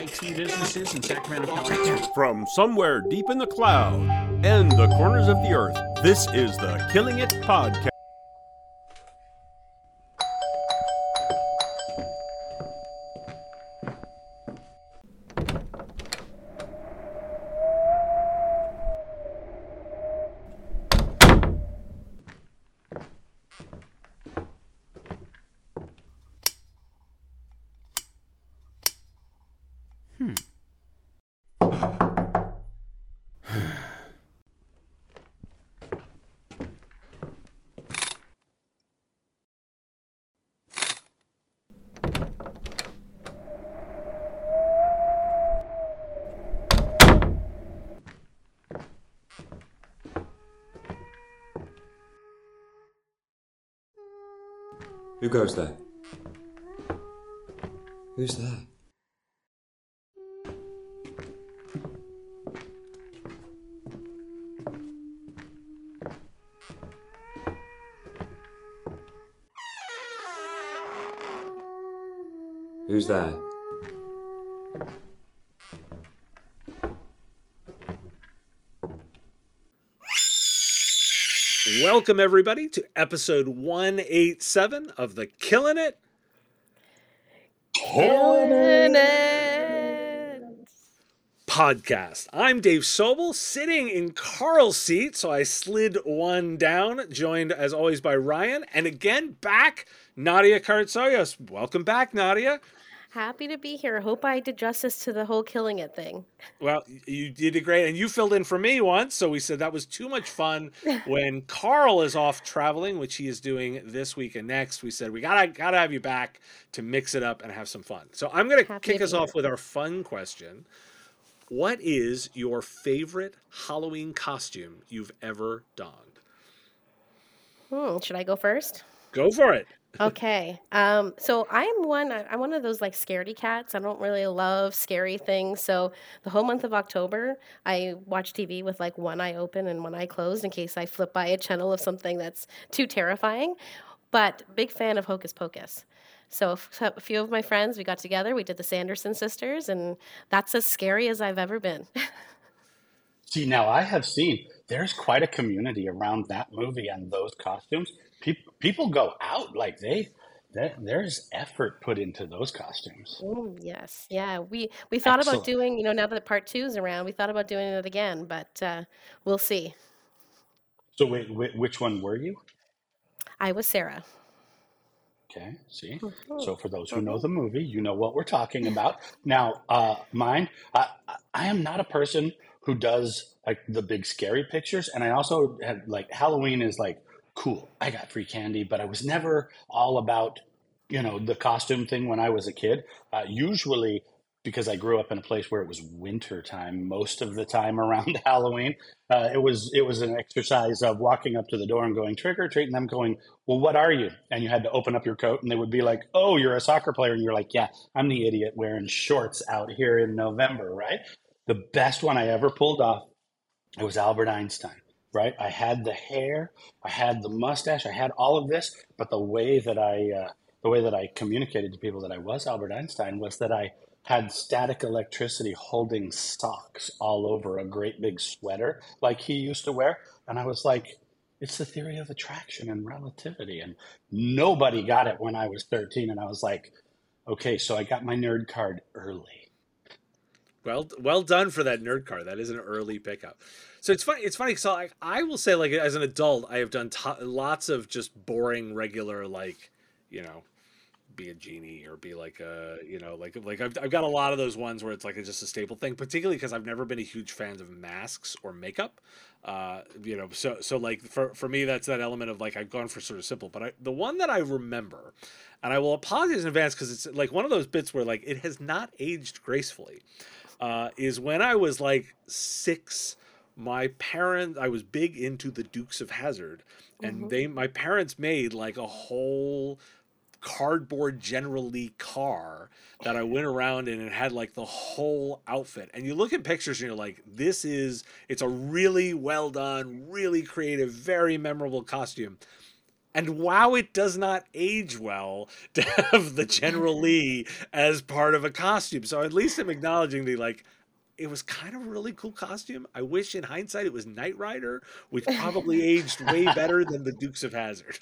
IT businesses in Sacramento. From somewhere deep in the cloud and the corners of the earth, this is the Killing It Podcast. Goes there? Who's there? Who's there? Welcome, everybody, to episode 187 of the Killing It. Killing it. podcast. I'm Dave Sobel, sitting in Carl's seat, so I slid one down, joined as always by Ryan, and again back, Nadia Kartsoyos. Welcome back, Nadia. Happy to be here. Hope I did justice to the whole killing it thing. Well, you did a great, and you filled in for me once, so we said that was too much fun. when Carl is off traveling, which he is doing this week and next, we said we gotta gotta have you back to mix it up and have some fun. So I'm gonna Happy to kick us off here. with our fun question. What is your favorite Halloween costume you've ever donned? Hmm, should I go first? Go for it. Okay. Um, so I'm one. I'm one of those like scaredy cats. I don't really love scary things. So the whole month of October, I watch TV with like one eye open and one eye closed in case I flip by a channel of something that's too terrifying. But big fan of Hocus Pocus. So a few of my friends, we got together. We did the Sanderson sisters, and that's as scary as I've ever been. See, now I have seen there's quite a community around that movie and those costumes. People people go out like they, there there's effort put into those costumes. Mm, yes, yeah. We we thought about doing, you know, now that part two is around, we thought about doing it again, but uh, we'll see. So wait, wait, which one were you? I was Sarah. Okay, see. Mhm. So for those who know the movie, you know what we're talking about. Now, uh, mine, I, I I am not a person who does like the big scary pictures, and I also had like Halloween is like cool. I got free candy, but I was never all about you know the costume thing when I was a kid. Uh, usually, because I grew up in a place where it was winter time most of the time around Halloween, uh, it was it was an exercise of walking up to the door and going trick or treat, and them going, "Well, what are you?" And you had to open up your coat, and they would be like, "Oh, you're a soccer player," and you're like, "Yeah, I'm the idiot wearing shorts out here in November, right?" The best one I ever pulled off, it was Albert Einstein. Right, I had the hair, I had the mustache, I had all of this, but the way that I uh, the way that I communicated to people that I was Albert Einstein was that I had static electricity holding socks all over a great big sweater like he used to wear. And I was like, it's the theory of attraction and relativity. And nobody got it when I was 13. And I was like, okay, so I got my nerd card early. Well, well done for that nerd card. That is an early pickup. So it's funny. It's funny. So I, I will say, like as an adult, I have done to lots of just boring, regular, like you know, be a genie or be like a, you know, like like I've, I've got a lot of those ones where it's like a, just a staple thing. Particularly because I've never been a huge fan of masks or makeup. Uh, you know, so so like for for me, that's that element of like I've gone for sort of simple. But I, the one that I remember, and I will apologize in advance because it's like one of those bits where like it has not aged gracefully uh, is when I was like six. My parents, I was big into the Dukes of Hazzard, and Mhm. they, my parents made like a whole cardboard General Lee car that I went around in and had like the whole outfit. And you look at pictures and you're like, this is, it's a really well done, really creative, very memorable costume. And wow, it does not age well to have the General Lee as part of a costume. So at least I'm acknowledging the like, it was kind of a really cool costume. I wish in hindsight it was Knight Rider, which probably aged way better than the Dukes of Hazzard.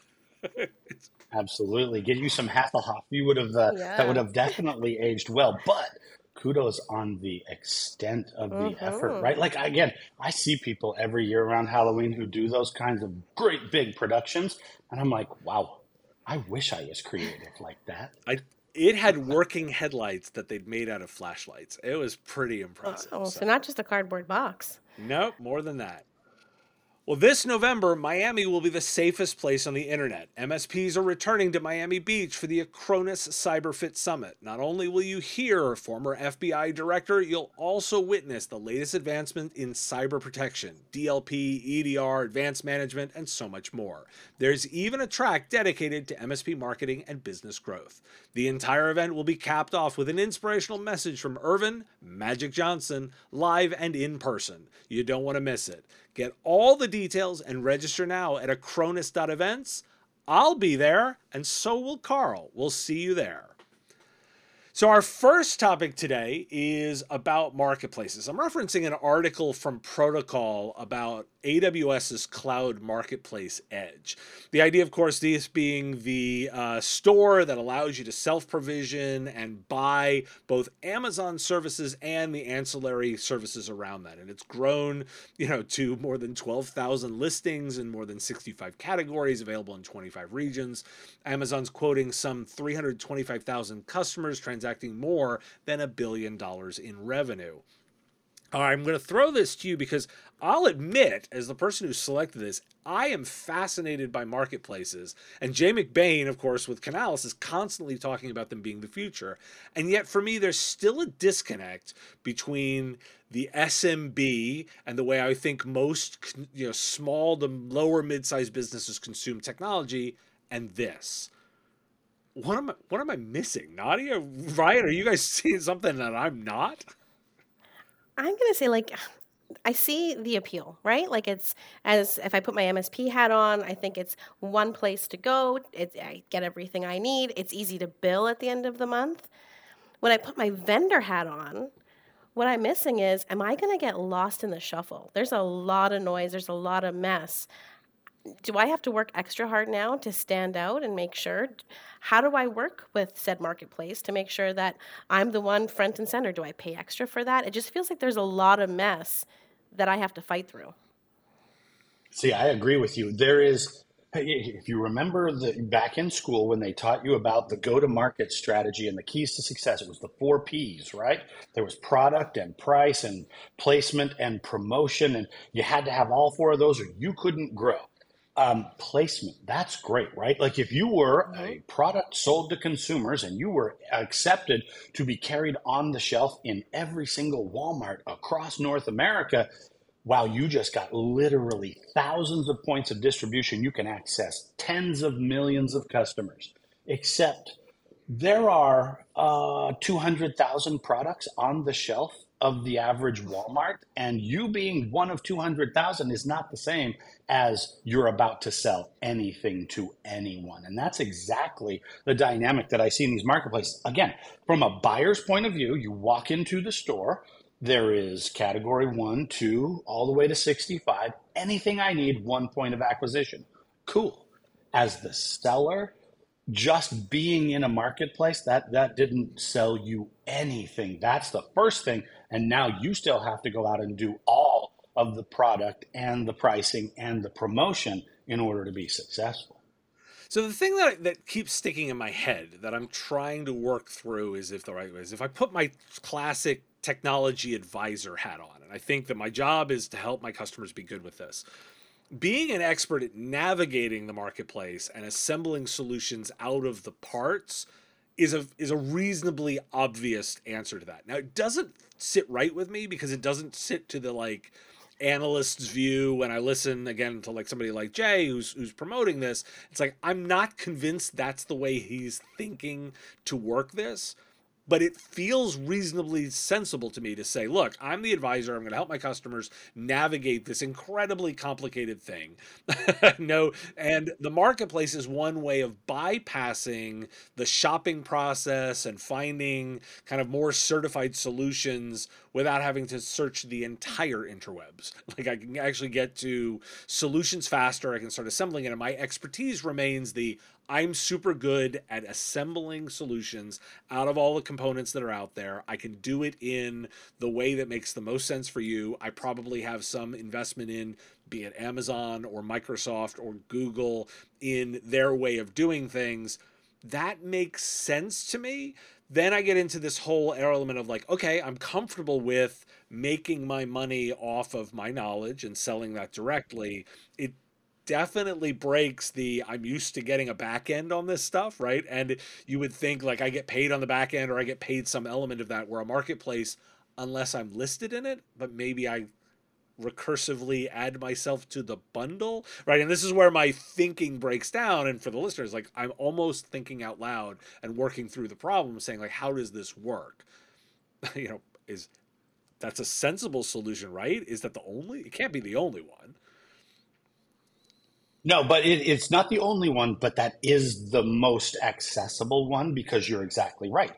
Absolutely, get you some Hasselhoff. You would have uh, that would have definitely aged well. But kudos on the extent of the effort, Mhm. right? Like again, I see people every year around Halloween who do those kinds of great big productions, and I'm like, wow, I wish I was creative like that. I it had working headlights that they'd made out of flashlights. It was pretty impressive. Oh, so So, not just a cardboard box. nope, more than that. Well, this November, Miami will be the safest place on the internet. MSPs are returning to Miami Beach for the Acronis CyberFit Summit. Not only will you hear former FBI director, you'll also witness the latest advancement in cyber protection, DLP, EDR, advanced management, and so much more. There's even a track dedicated to MSP marketing and business growth. The entire event will be capped off with an inspirational message from Earvin Magic Johnson, live and in person. You don't want to miss it. Get all the details and register now at acronis.events. I'll be there, and so will Carl. We'll see you there. So, our first topic today is about marketplaces. I'm referencing an article from Protocol about AWS's cloud marketplace edge. The idea, of course, this being the uh, store that allows you to self provision and buy both Amazon services and the ancillary services around that. And it's grown, you know, to more than 12,000 listings in more than 65 categories available in 25 regions. Amazon's quoting some 325,000 customers transacting more than a billion dollars in revenue. I'm going to throw this to you because I'll admit, as the person who selected this, I am fascinated by marketplaces. And Jay McBain, of course, with Canalys, is constantly talking about them being the future. And yet, for me, there's still a disconnect between the SMB and the way I think most you know small to lower mid-sized businesses consume technology and this. What am I what am I missing? Nadia, Ryan, are you guys seeing something that I'm not? I'm gonna say like I see the appeal, right? Like it's as if I put my MSP hat on, I think it's one place to go. It, I get everything I need. It's easy to bill at the end of the month. When I put my vendor hat on, what I'm missing is, am I going to get lost in the shuffle? There's a lot of noise. There's a lot of mess. Do I have to work extra hard now to stand out and make sure? How do I work with said marketplace to make sure that I'm the one front and center? Do I pay extra for that? It just feels like there's a lot of mess that I have to fight through. See, I agree with you. There is, if you remember the back in school when they taught you about the go-to-market strategy and the keys to success, it was the four P's, right? There was product and price and placement and promotion, and you had to have all four of those or you couldn't grow. Um, placement, that's great, right? Like if you were a product sold to consumers and you were accepted to be carried on the shelf in every single Walmart across North America, wow, you just got literally thousands of points of distribution. You can access tens of millions of customers. Except there are uh, 200,000 products on the shelf of the average Walmart, and you being one of 200,000 is not the same as you're about to sell anything to anyone. And that's exactly the dynamic that I see in these marketplaces. Again, from a buyer's point of view, you walk into the store, there is category one, two, all the way to 65. Anything I need, one point of acquisition. Cool. As the seller, just being in a marketplace that that didn't sell you anything that's the first thing and now you still have to go out and do all of the product and the pricing and the promotion in order to be successful So the thing that that keeps sticking in my head that I'm trying to work through is if the right way is if I put my classic technology advisor hat on, and I think that my job is to help my customers be good with this. Being an expert at navigating the marketplace and assembling solutions out of the parts is a is a reasonably obvious answer to that. Now it doesn't sit right with me because it doesn't sit to the like analyst's view when I listen again to like somebody like Jay who's who's promoting this. It's like I'm not convinced that's the way he's thinking to work this. But it feels reasonably sensible to me to say, look, I'm the advisor. I'm going to help my customers navigate this incredibly complicated thing. no, and the marketplace is one way of bypassing the shopping process and finding kind of more certified solutions without having to search the entire interwebs. Like I can actually get to solutions faster. I can start assembling it. And my expertise remains the I'm super good at assembling solutions out of all the components that are out there. I can do it in the way that makes the most sense for you. I probably have some investment in, be it Amazon or Microsoft or Google, in their way of doing things. That makes sense to me. Then I get into this whole element of like, okay, I'm comfortable with making my money off of my knowledge and selling that directly. It definitely breaks the I'm used to getting a back end on this stuff, right? And you would think like I get paid on the back end or I get paid some element of that where a marketplace, unless I'm listed in it, but maybe I recursively add myself to the bundle, right? And this is where my thinking breaks down. And for the listeners, like I'm almost thinking out loud and working through the problem, saying like, how does this work? you know, is that's a sensible solution, right? Is that the only? It can't be the only one. No, but it, it's not the only one, but that is the most accessible one because you're exactly right.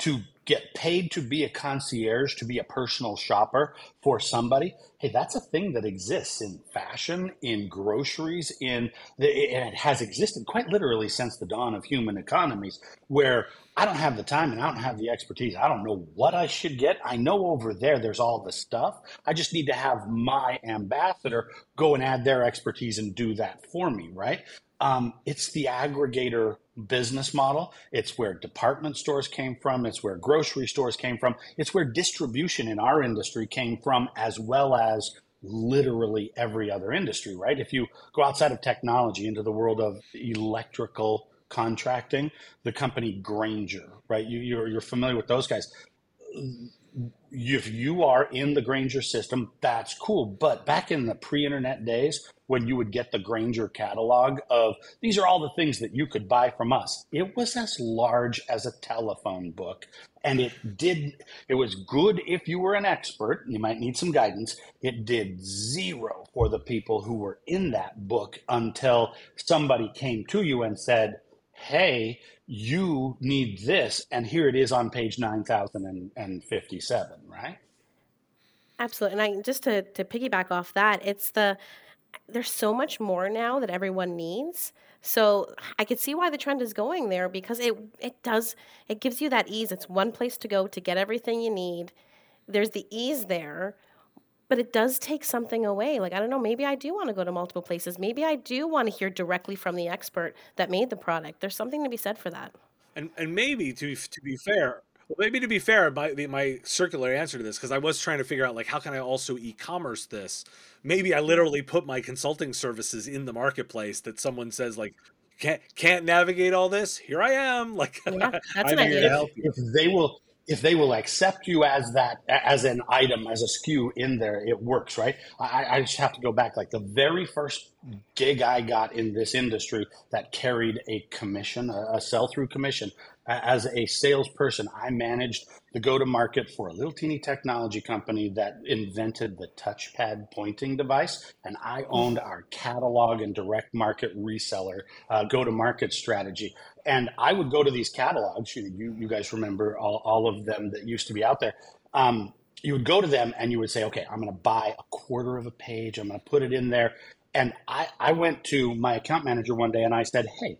To get paid to be a concierge, to be a personal shopper for somebody, hey, that's a thing that exists in fashion, in groceries, in the, it has existed quite literally since the dawn of human economies, where I don't have the time and I don't have the expertise. I don't know what I should get. I know over there there's all the stuff. I just need to have my ambassador go and add their expertise and do that for me, right? Um, it's the aggregator business model. It's where department stores came from. It's where grocery stores came from. It's where distribution in our industry came from, as well as literally every other industry, right? If you go outside of technology into the world of electrical contracting, the company Grainger, right? You, you're, you're familiar with those guys if you are in the Grainger system, that's cool. But back in the pre internet days, when you would get the Grainger catalog of these are all the things that you could buy from us, it was as large as a telephone book. And it did, it was good if you were an expert. You might need some guidance. It did zero for the people who were in that book until somebody came to you and said, Hey, you need this and here it is on page 9057 right Absolutely. And I just to to piggyback off that, it's the there's so much more now that everyone needs. So I could see why the trend is going there because it it does it gives you that ease. It's one place to go to get everything you need. There's the ease there, but it does take something away. Like I don't know, maybe I do want to go to multiple places. Maybe I do want to hear directly from the expert that made the product. There's something to be said for that. And and maybe to be, to be fair, well, maybe to be fair, my my circular answer to this because I was trying to figure out like how can I also e-commerce this. Maybe I literally put my consulting services in the marketplace that someone says like can't can't navigate all this. Here I am. Like Yeah, that's I'm an here to idea. help if they will if they will accept you as that as an item as a SKU in there it works right? I, I just have to go back. Like the very first gig i got in this industry that carried a commission a, a sell-through commission a- as a salesperson i managed the go-to-market for a little teeny technology company that invented the touchpad pointing device and i owned our catalog and direct market reseller uh, go-to-market strategy and I would go to these catalogs. You, you, you guys remember all, all of them that used to be out there. Um, you would go to them and you would say, okay, I'm going to buy a quarter of a page. I'm going to put it in there. And I, I went to my account manager one day and I said, hey,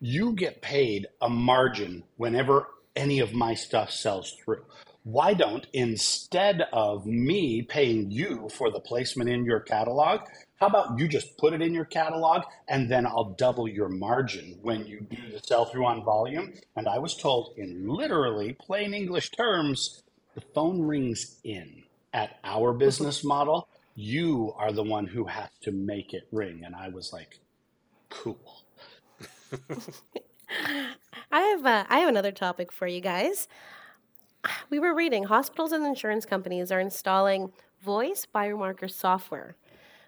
you get paid a margin whenever any of my stuff sells through. Why don't, instead of me paying you for the placement in your catalog, how about you just put it in your catalog and then I'll double your margin when you do the sell through on volume? And I was told in literally plain English terms, the phone rings in at our business mm-hmm. model. You are the one who has to make it ring. And I was like, cool. I have uh, I have another topic for you guys. We were reading hospitals and insurance companies are installing voice biomarker software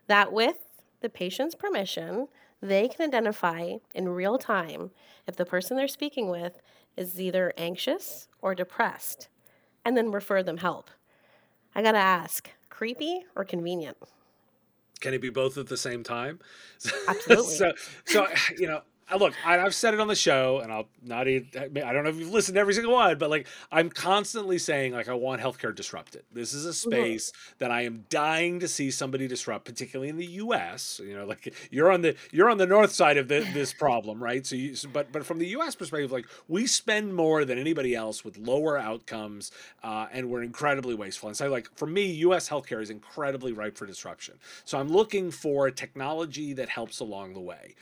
that with the patient's permission, they can identify in real time if the person they're speaking with is either anxious or depressed, and then refer them help. I gotta ask creepy or convenient? Can it be both at the same time? Absolutely. so, so you know, look, I, I've said it on the show, and I'll not. Even, I don't know if you've listened to every single one, but like I'm constantly saying, like I want healthcare disrupted. This is a space that I am dying to see somebody disrupt, particularly in the U.S. You know, like you're on the you're on the north side of the, this problem, right? So, you, so- but but from the U.S. perspective, like we spend more than anybody else with lower outcomes, uh, and we're incredibly wasteful. And so, like for me, U.S. healthcare is incredibly ripe for disruption. So I'm looking for technology that helps along the way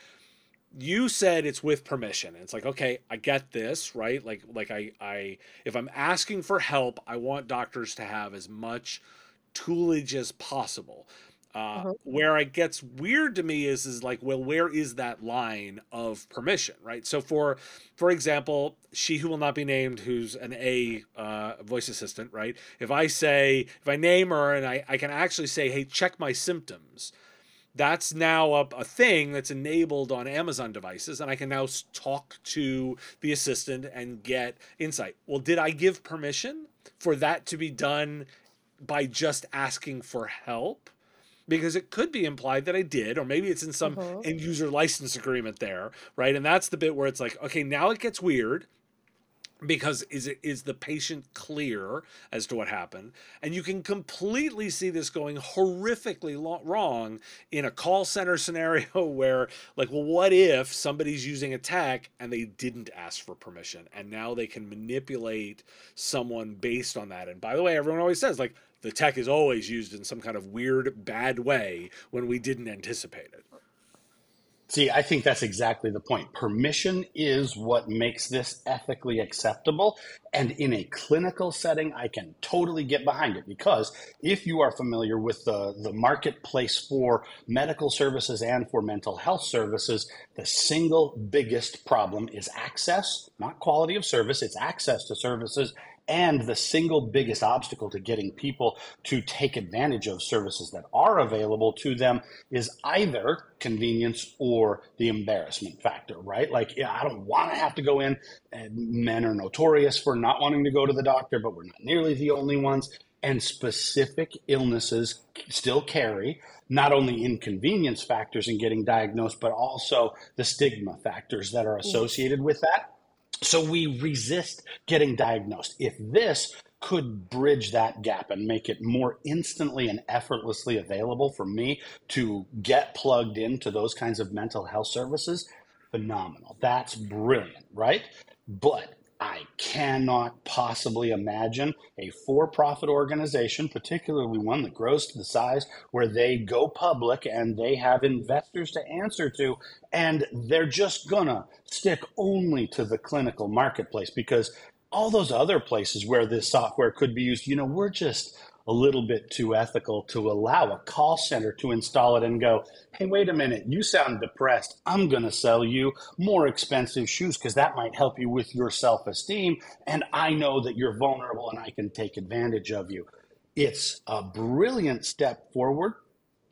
you said it's with permission. And it's like okay i get this right? Like like i i if i'm asking for help i want doctors to have as much toolage as possible. Uh, Mhm. where it gets weird to me is is like well where is that line of permission right? So for for example she who will not be named who's an a uh, voice assistant right? If i say if i name her and I, I can actually say hey check my symptoms that's now a, a thing that's enabled on Amazon devices, and I can now talk to the assistant and get insight. Well, did I give permission for that to be done by just asking for help? Because it could be implied that I did, or maybe it's in some Mhm. end user license agreement there, right? And that's the bit where it's like, okay, now it gets weird because is it is the patient clear as to what happened? And you can completely see this going horrifically lo- wrong in a call center scenario where like well what if somebody's using a tech and they didn't ask for permission and now they can manipulate someone based on that? And by the way everyone always says like the tech is always used in some kind of weird bad way when we didn't anticipate it See, I think that's exactly the point. Permission is what makes this ethically acceptable. And in a clinical setting, I can totally get behind it because if you are familiar with the, the marketplace for medical services and for mental health services, the single biggest problem is access, not quality of service, it's access to services. And the single biggest obstacle to getting people to take advantage of services that are available to them is either convenience or the embarrassment factor, right? Like, yeah, I don't want to have to go in. And men are notorious for not wanting to go to the doctor, but we're not nearly the only ones. And specific illnesses still carry not only inconvenience factors in getting diagnosed, but also the stigma factors that are mm. associated with that. So we resist getting diagnosed. If this could bridge that gap and make it more instantly and effortlessly available for me to get plugged into those kinds of mental health services, phenomenal. That's brilliant, right? But I cannot possibly imagine a for profit organization, particularly one that grows to the size where they go public and they have investors to answer to, and they're just gonna stick only to the clinical marketplace because all those other places where this software could be used, you know, we're just a little bit too ethical to allow a call center to install it and go, hey, wait a minute, you sound depressed. I'm going to sell you more expensive shoes because that might help you with your self esteem. And I know that you're vulnerable and I can take advantage of you. It's a brilliant step forward,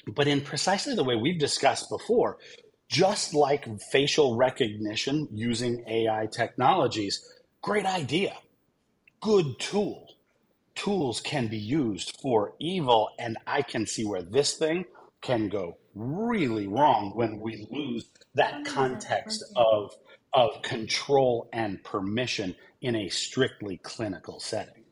but in precisely the way we've discussed before, just like facial recognition using AI technologies, great idea, good tool tools can be used for evil and i can see where this thing can go really wrong when we lose that context of of control and permission in a strictly clinical setting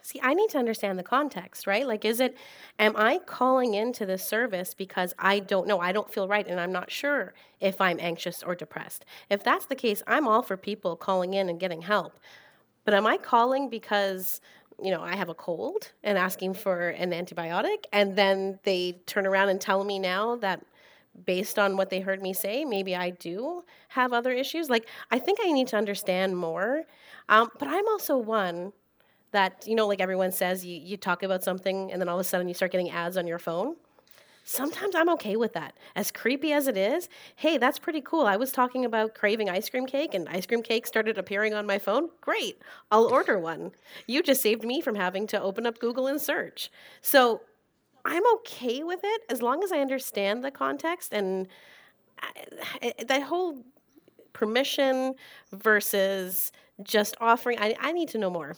See, I need to understand the context, right? Like, is it, am I calling into this service because I don't know, I don't feel right, and I'm not sure if I'm anxious or depressed? If that's the case, I'm all for people calling in and getting help. But am I calling because, you know, I have a cold and asking for an antibiotic, and then they turn around and tell me now that based on what they heard me say, maybe I do have other issues? Like, I think I need to understand more. Um, but I'm also one that you know like everyone says you, you talk about something and then all of a sudden you start getting ads on your phone sometimes i'm okay with that as creepy as it is hey that's pretty cool i was talking about craving ice cream cake and ice cream cake started appearing on my phone great i'll order one you just saved me from having to open up google and search so i'm okay with it as long as i understand the context and that whole permission versus just offering? I, I need to know more.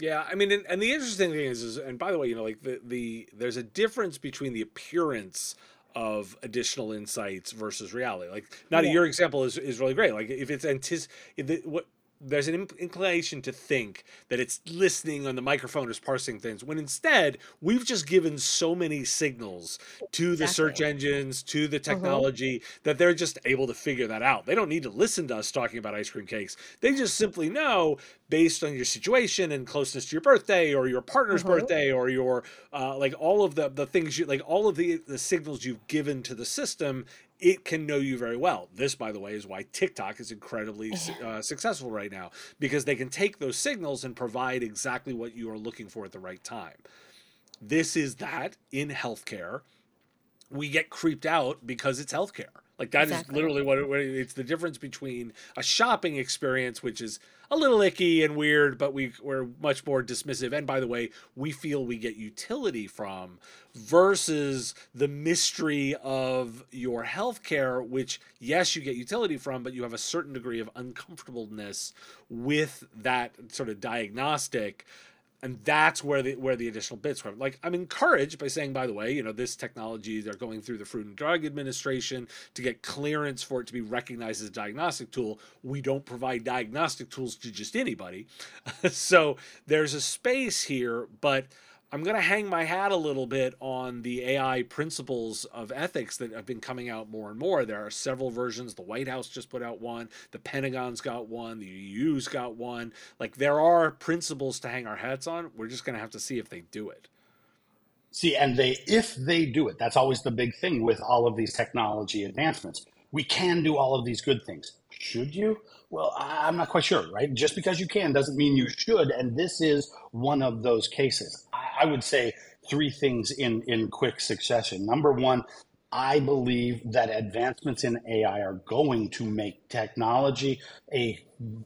Yeah, I mean, and, and the interesting thing is, is, and by the way, you know, like the the there's a difference between the appearance of additional insights versus reality. Like, not Yeah. your example is is really great. Like, if it's antis, if the, what there's an inclination to think that it's listening on the microphone is parsing things when instead we've just given so many signals to the search engines to the technology that they're just able to figure that out. They don't need to listen to us talking about ice cream cakes. They just simply know based on your situation and closeness to your birthday or your partner's Mhm. birthday or your uh, like all of the the things you like all of the the signals you've given to the system it can know you very well. This, by the way, is why TikTok is incredibly uh, successful right now because they can take those signals and provide exactly what you are looking for at the right time. This is that in healthcare, we get creeped out because it's healthcare. Like that is Exactly. literally what, it, what it- it's the difference between a shopping experience, which is a little icky and weird, but we we're much more dismissive. And by the way, we feel we get utility from, versus the mystery of your healthcare, which yes, you get utility from, but you have a certain degree of uncomfortableness with that sort of diagnostic and that's where the where the additional bits were. Like I'm encouraged by saying, by the way, you know, this technology they're going through the Food and Drug Administration to get clearance for it to be recognized as a diagnostic tool. We don't provide diagnostic tools to just anybody, so there's a space here, but. I'm going to hang my hat a little bit on the AI principles of ethics that have been coming out more and more. There are several versions. The White House just put out one, the Pentagon's got one, the EU's got one. Like there are principles to hang our hats on. We're just going to have to see if they do it. See, and they, if they do it, that's always the big thing with all of these technology advancements. We can do all of these good things. Should you? Well, I- I'm not quite sure, right? Just because you can doesn't mean you should. And this is one of those cases. I I would say three things in, in quick succession. Number one, I believe that advancements in AI are going to make technology a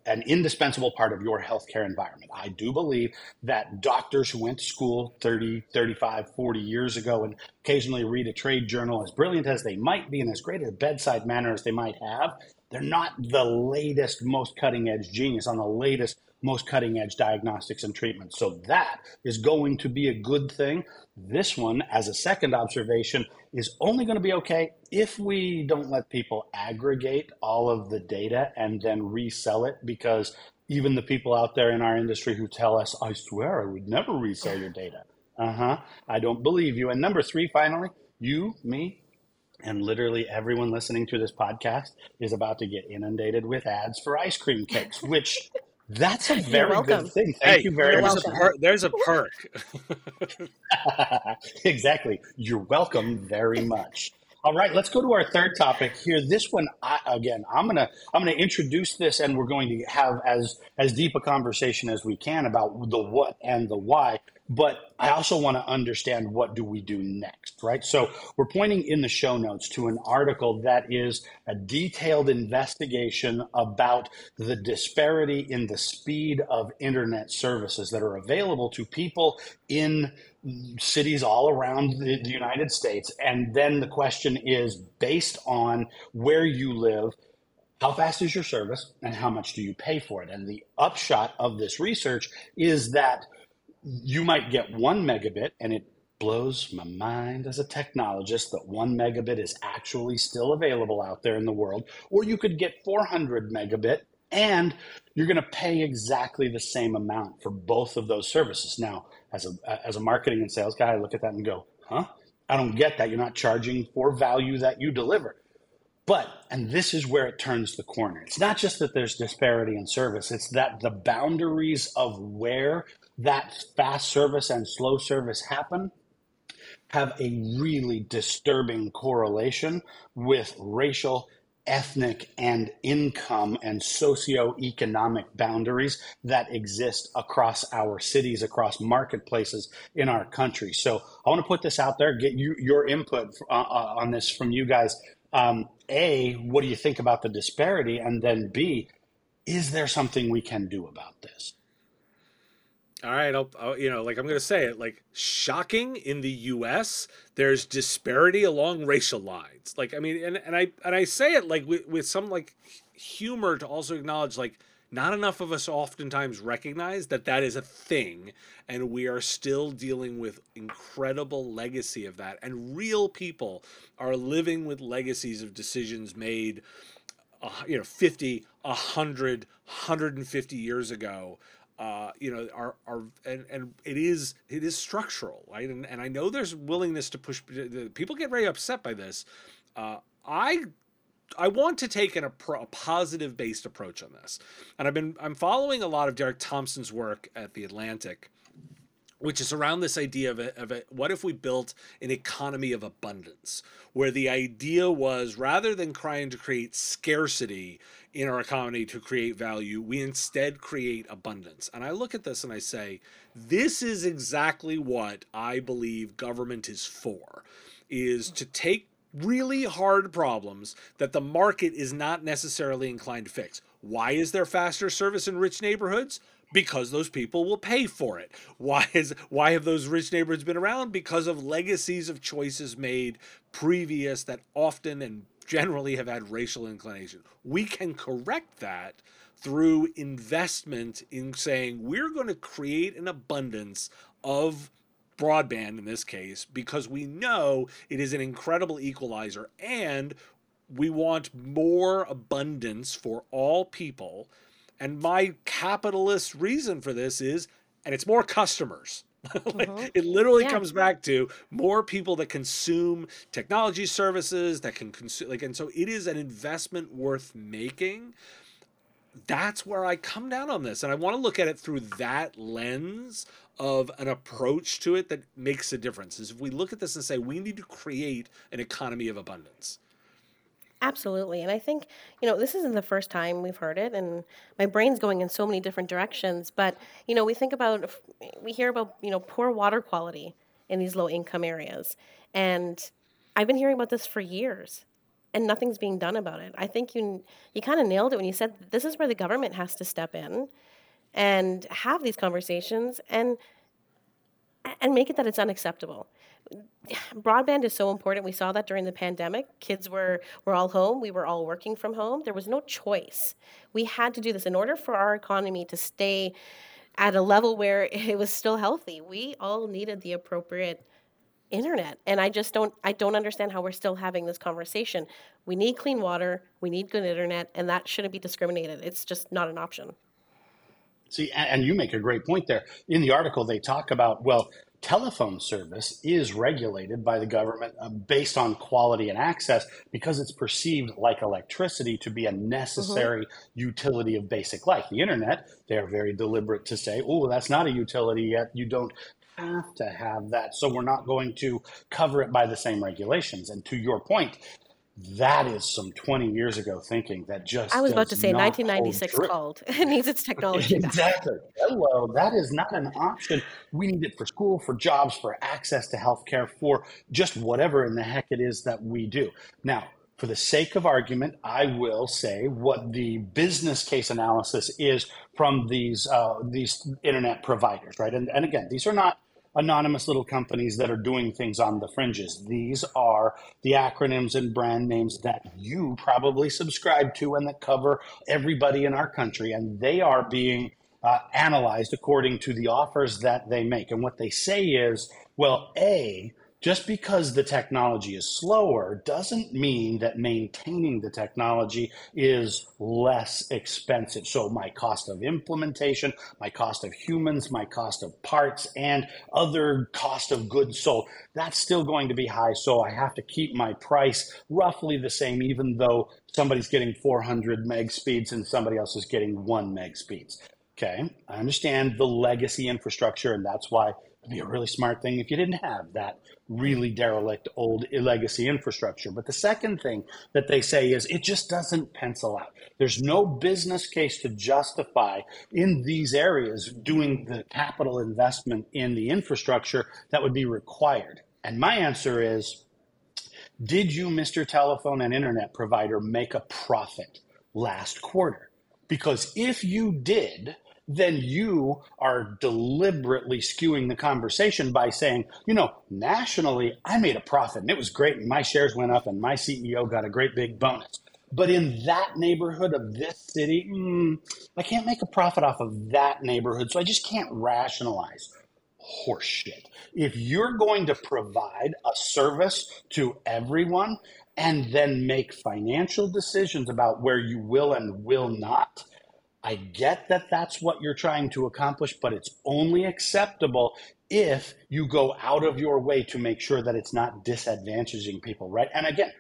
an indispensable part of your healthcare environment. I do believe that doctors who went to school 30, 35, 40 years ago and occasionally read a trade journal, as brilliant as they might be and as great a bedside manner as they might have, they're not the latest, most cutting edge genius on the latest, most cutting edge diagnostics and treatments. So that is going to be a good thing. This one, as a second observation, is only going to be okay if we don't let people aggregate all of the data and then resell it because even the people out there in our industry who tell us, I swear I would never resell your data. Uh huh. I don't believe you. And number three, finally, you, me, and literally everyone listening to this podcast is about to get inundated with ads for ice cream cakes, which that's a very good thing. Thank hey, you very there's much. a per- there's a perk. exactly. You're welcome very much. All right, let's go to our third topic here. This one, I, again, I'm gonna I'm gonna introduce this, and we're going to have as as deep a conversation as we can about the what and the why. But I also want to understand what do we do next, right? So we're pointing in the show notes to an article that is a detailed investigation about the disparity in the speed of internet services that are available to people in cities all around the, the United States. And then the question is based on where you live, how fast is your service and how much do you pay for it? And the upshot of this research is that you might get one megabit and it blows my mind as a technologist that one megabit is actually still available out there in the world or you could get 400 megabit and you're going to pay exactly the same amount for both of those services. Now as a as a marketing and sales guy i look at that and go huh? I don't get that. You're not charging for value that you deliver. But, and this is where it turns the corner. It's not just that there's disparity in service, it's that the boundaries of where that fast service and slow service happen have a really disturbing correlation with racial, ethnic, and income and socioeconomic boundaries that exist across our cities, across marketplaces in our country. So I want to put this out there, get you, your input uh, uh, on this from you guys. Um, a, what do you think about the disparity? And then B, is there something we can do about this? All right, I'll, I'll you know, like I'm going to say it, like shocking in the U.S. There's disparity along racial lines. Like I mean, and, and I and I say it like with, with some like humor to also acknowledge like not enough of us oftentimes recognize that that is a thing and we are still dealing with incredible legacy of that and real people are living with legacies of decisions made uh, you know 50 100 150 years ago uh, you know are are and, and it is it is structural right? And, and i know there's willingness to push people get very upset by this. Uh, i I want to take an, a, a positive based approach on this, and I've been I'm following a lot of Derek Thompson's work at the Atlantic, which is around this idea of, a, of a, what if we built an economy of abundance, where the idea was rather than trying to create scarcity in our economy to create value, we instead create abundance. And I look at this and I say, this is exactly what I believe government is for, is to take really hard problems that the market is not necessarily inclined to fix. Why is there faster service in rich neighborhoods? Because those people will pay for it. Why is why have those rich neighborhoods been around? Because of legacies of choices made previous that often and generally have had racial inclination. We can correct that through investment in saying we're going to create an abundance of broadband in this case because we know it is an incredible equalizer and we want more abundance for all people. And my capitalist reason for this is, and it's more customers. like, mm-hmm. It literally yeah. comes back to more people that consume technology services that can consume, like, and so it is an investment worth making. That's where I come down on this. And I want to look at it through that lens of an approach to it that makes a difference is if we look at this and say we need to create an economy of abundance Absolutely. And I think, you know, this isn't the first time we've heard it, and my brain's going in so many different directions. But, you know, we think about, we hear about, you know, poor water quality in these low income areas. And I've been hearing about this for years, and nothing's being done about it. I think you, you kind of nailed it when you said this is where the government has to step in and have these conversations and and make it that it's unacceptable. Broadband is so important. We saw that during the pandemic. Kids were were all home. We were all working from home. There was no choice. We had to do this in order for our economy to stay at a level where it was still healthy. We all needed the appropriate internet and i just don't i don't understand how we're still having this conversation we need clean water we need good internet and that shouldn't be discriminated it's just not an option See, and you make a great point there. In the article, they talk about, well, telephone service is regulated by the government uh, based on quality and access because it's perceived like electricity to be a necessary mm-hmm. utility of basic life. The internet, they are very deliberate to say, oh, that's not a utility yet. You don't have to have that. So we're not going to cover it by the same regulations. And to your point, that is some 20 years ago thinking that just I was about to say 1996 called. it needs its technology. exactly. Hello, that is not an option. We need it for school, for jobs, for access to healthcare, for just whatever in the heck it is that we do. Now, for the sake of argument, I will say what the business case analysis is from these uh, these internet providers, right? And, and again, these are not anonymous little companies that are doing things on the fringes. These are the acronyms and brand names that you probably subscribe to and that cover everybody in our country. And they are being uh, analyzed according to the offers that they make. And what they say is, well, A, just because the technology is slower doesn't mean that maintaining the technology is less expensive. So, my cost of implementation, my cost of humans, my cost of parts, and other cost of goods sold, that's still going to be high. So, I have to keep my price roughly the same, even though somebody's getting 400 meg speeds and somebody else is getting one meg speeds. Okay, I understand the legacy infrastructure, and that's why it'd be a really smart thing if you didn't have that really derelict old legacy infrastructure. But the second thing that they say is it just doesn't pencil out. There's no business case to justify in these areas doing the capital investment in the infrastructure that would be required. And my answer is Did you, Mr. Telephone and Internet provider, make a profit last quarter? Because if you did, then you are deliberately skewing the conversation by saying, you know, nationally, I made a profit and it was great and my shares went up and my CEO got a great big bonus. But in that neighborhood of this city, mm, I can't make a profit off of that neighborhood. So I just can't rationalize horseshit. If you're going to provide a service to everyone and then make financial decisions about where you will and will not, I get that that's what you're trying to accomplish, but it's only acceptable if you go out of your way to make sure that it's not disadvantaging people, right? And again,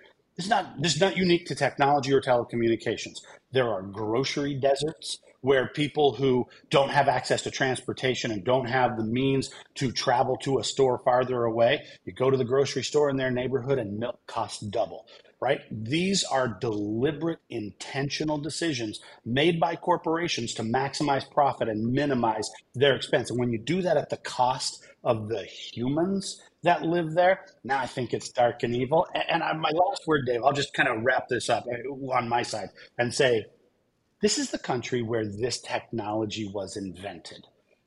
not this is not unique to technology or telecommunications. There are grocery deserts where people who don't have access to transportation and don't have the means to travel to a store farther away, you go to the grocery store in their neighborhood and milk costs double right? These are deliberate, intentional decisions made by corporations to maximize profit and minimize their expense. And when you do that at the cost of the humans that live there, now I think it's dark and evil. And my last word, Dave, I'll just kind of wrap this up uh, on my side and say this is the country where this technology was invented.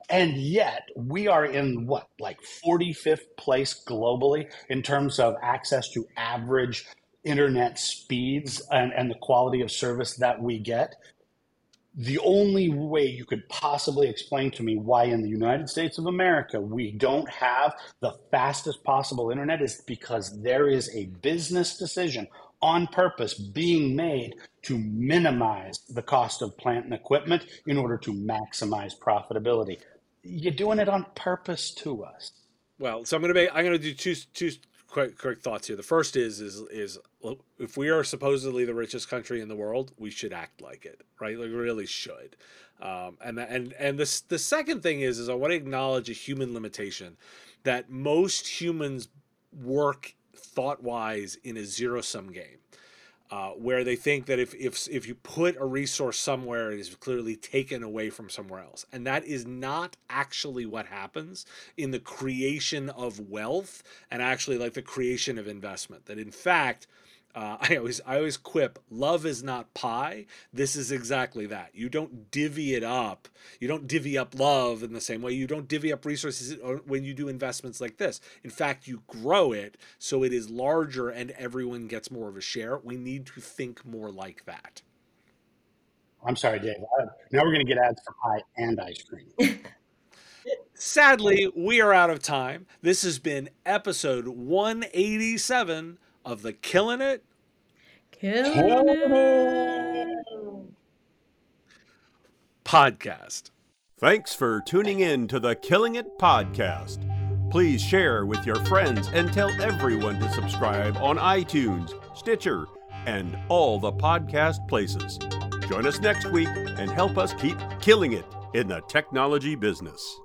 And yet, we are in what, like 45th place globally in terms of access to average internet speeds and, and the quality of service that we get, the only way you could possibly explain to me why in the United States of America we don't have the fastest possible internet is because there is a business decision on purpose being made to minimize the cost of plant and equipment in order to maximize profitability. You're doing it on purpose to us. Well, so I'm going to make I'm going to do two two quick quick thoughts here. The first is is is if we are supposedly the richest country in the world, we should act like it, right? Like we really should. Um, and and and the the second thing is is I want to acknowledge a human limitation that most humans work thought wise in a zero sum game uh, where they think that if, if if you put a resource somewhere, it is clearly taken away from somewhere else, and that is not actually what happens in the creation of wealth and actually like the creation of investment. That in fact, uh, I always I always quip, love is not pie. This is exactly that. You don't divvy it up. You don't divvy up love in the same way. You don't divvy up resources when you do investments like this. In fact, you grow it so it is larger and everyone gets more of a share. We need to think more like that. I'm sorry, Dave. Now we're going to get ads for pie and ice cream. Sadly, we are out of time. This has been episode 187 of the Killing It. Killing it. Podcast. Thanks for tuning in to the Killing It podcast. Please share with your friends and tell everyone to subscribe on iTunes, Stitcher, and all the podcast places. Join us next week and help us keep killing it in the technology business.